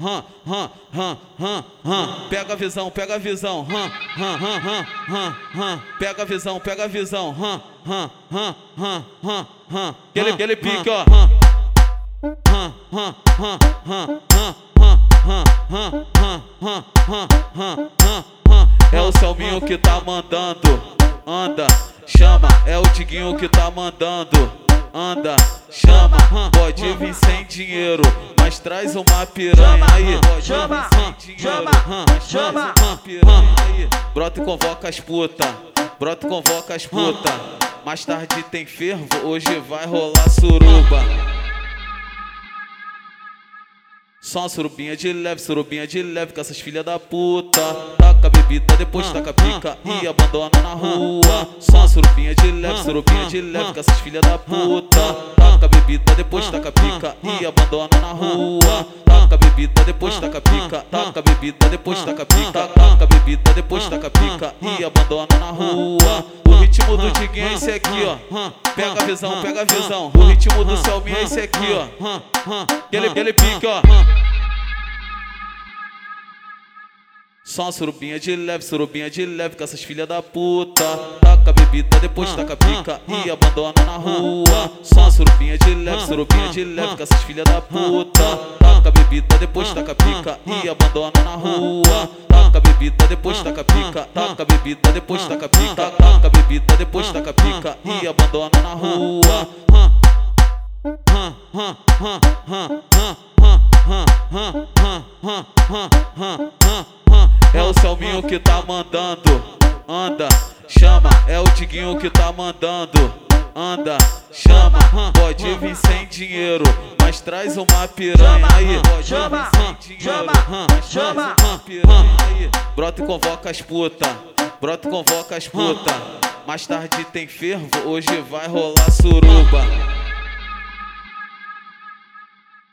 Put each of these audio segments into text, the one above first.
hã hã hã hã hã pega a visão, pega a visão. Pega a visão, pega a visão. Aquele, aquele pique, ó. É o Selminho que tá mandando. Anda, chama, é o Tiguinho que tá mandando anda, chama, pode vir sem dinheiro, mas traz uma piranha aí. Chama, chama, chama. Brota e convoca as puta, brota e convoca as puta. Mais tarde tem fervo, hoje vai rolar suruba. Só uma surubinha de leve, surubinha de leve com essas filhas da puta. Taca bebida, depois taca pica e abandona na rua. Só uma surubinha de leve, surubinha de leve com essas filhas da puta. Taca bebida, depois taca pica e abandona na rua. Taca bebida, depois taca pica. Taca bebida, depois taca pica. Taca bebida, depois taca pica e abandona na rua. O ritmo do Diguinho é esse aqui, ó. Pega a visão, pega a visão. O ritmo do Selminha é esse aqui, ó. Aquele, aquele pique, ó. Só uma surubinha de leve, surubinha de leve com essas filhas da puta. Taca bebida, depois taca pica e abandona na rua. Só uma surubinha de leve, surubinha de leve com essas filhas da puta. Taca bebida, depois taca pica e abandona na rua. Taca bebida, depois taca pica. Taca bebida, depois taca pica. Taca bebida, depois taca pica e abandona na rua. É o Selminho que tá mandando, anda, chama. É o Diguinho que tá mandando, anda, chama. Pode vir sem dinheiro, mas traz uma piranha aí. chama, chama, chama. aí. Brota e convoca as puta, brota e convoca as puta. Mais tarde tem fervo, hoje vai rolar suruba.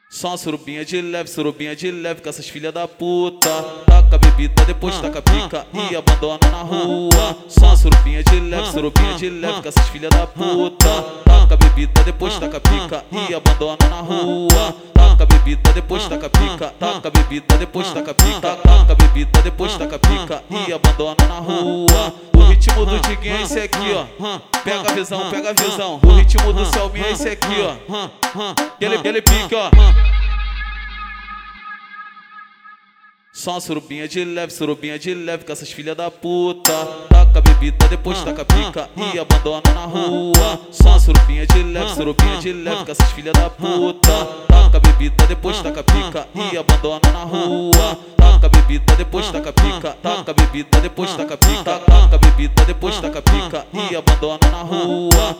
Só uma surubinha de leve, surubinha de leve com essas filhas da puta. Taca bebida, depois taca pica e abandona na rua. Só uma surubinha de leve, surubinha de leve com essas filhas da puta. Taca bebida, depois taca pica e abandona na rua. Taca bebida, depois taca pica. Taca bebida, depois taca pica. Taca bebida, depois taca pica e abandona na rua. O ritmo do Diguinho é esse aqui, ó. Pega a visão, pega a visão. O ritmo do Selminha é esse aqui, ó. Aquele, aquele pique, ó. Só uma surubinha de leve, surubinha de leve com essas filhas da puta. Taca bebida, depois taca pica e abandona na rua. Só uma surubinha de leve, surubinha de leve com essas filhas da puta. Taca bebida, depois taca pica e abandona na rua. Taca bebida, depois taca pica. Taca bebida, depois taca pica. Taca bebida, depois taca pica e abandona na rua.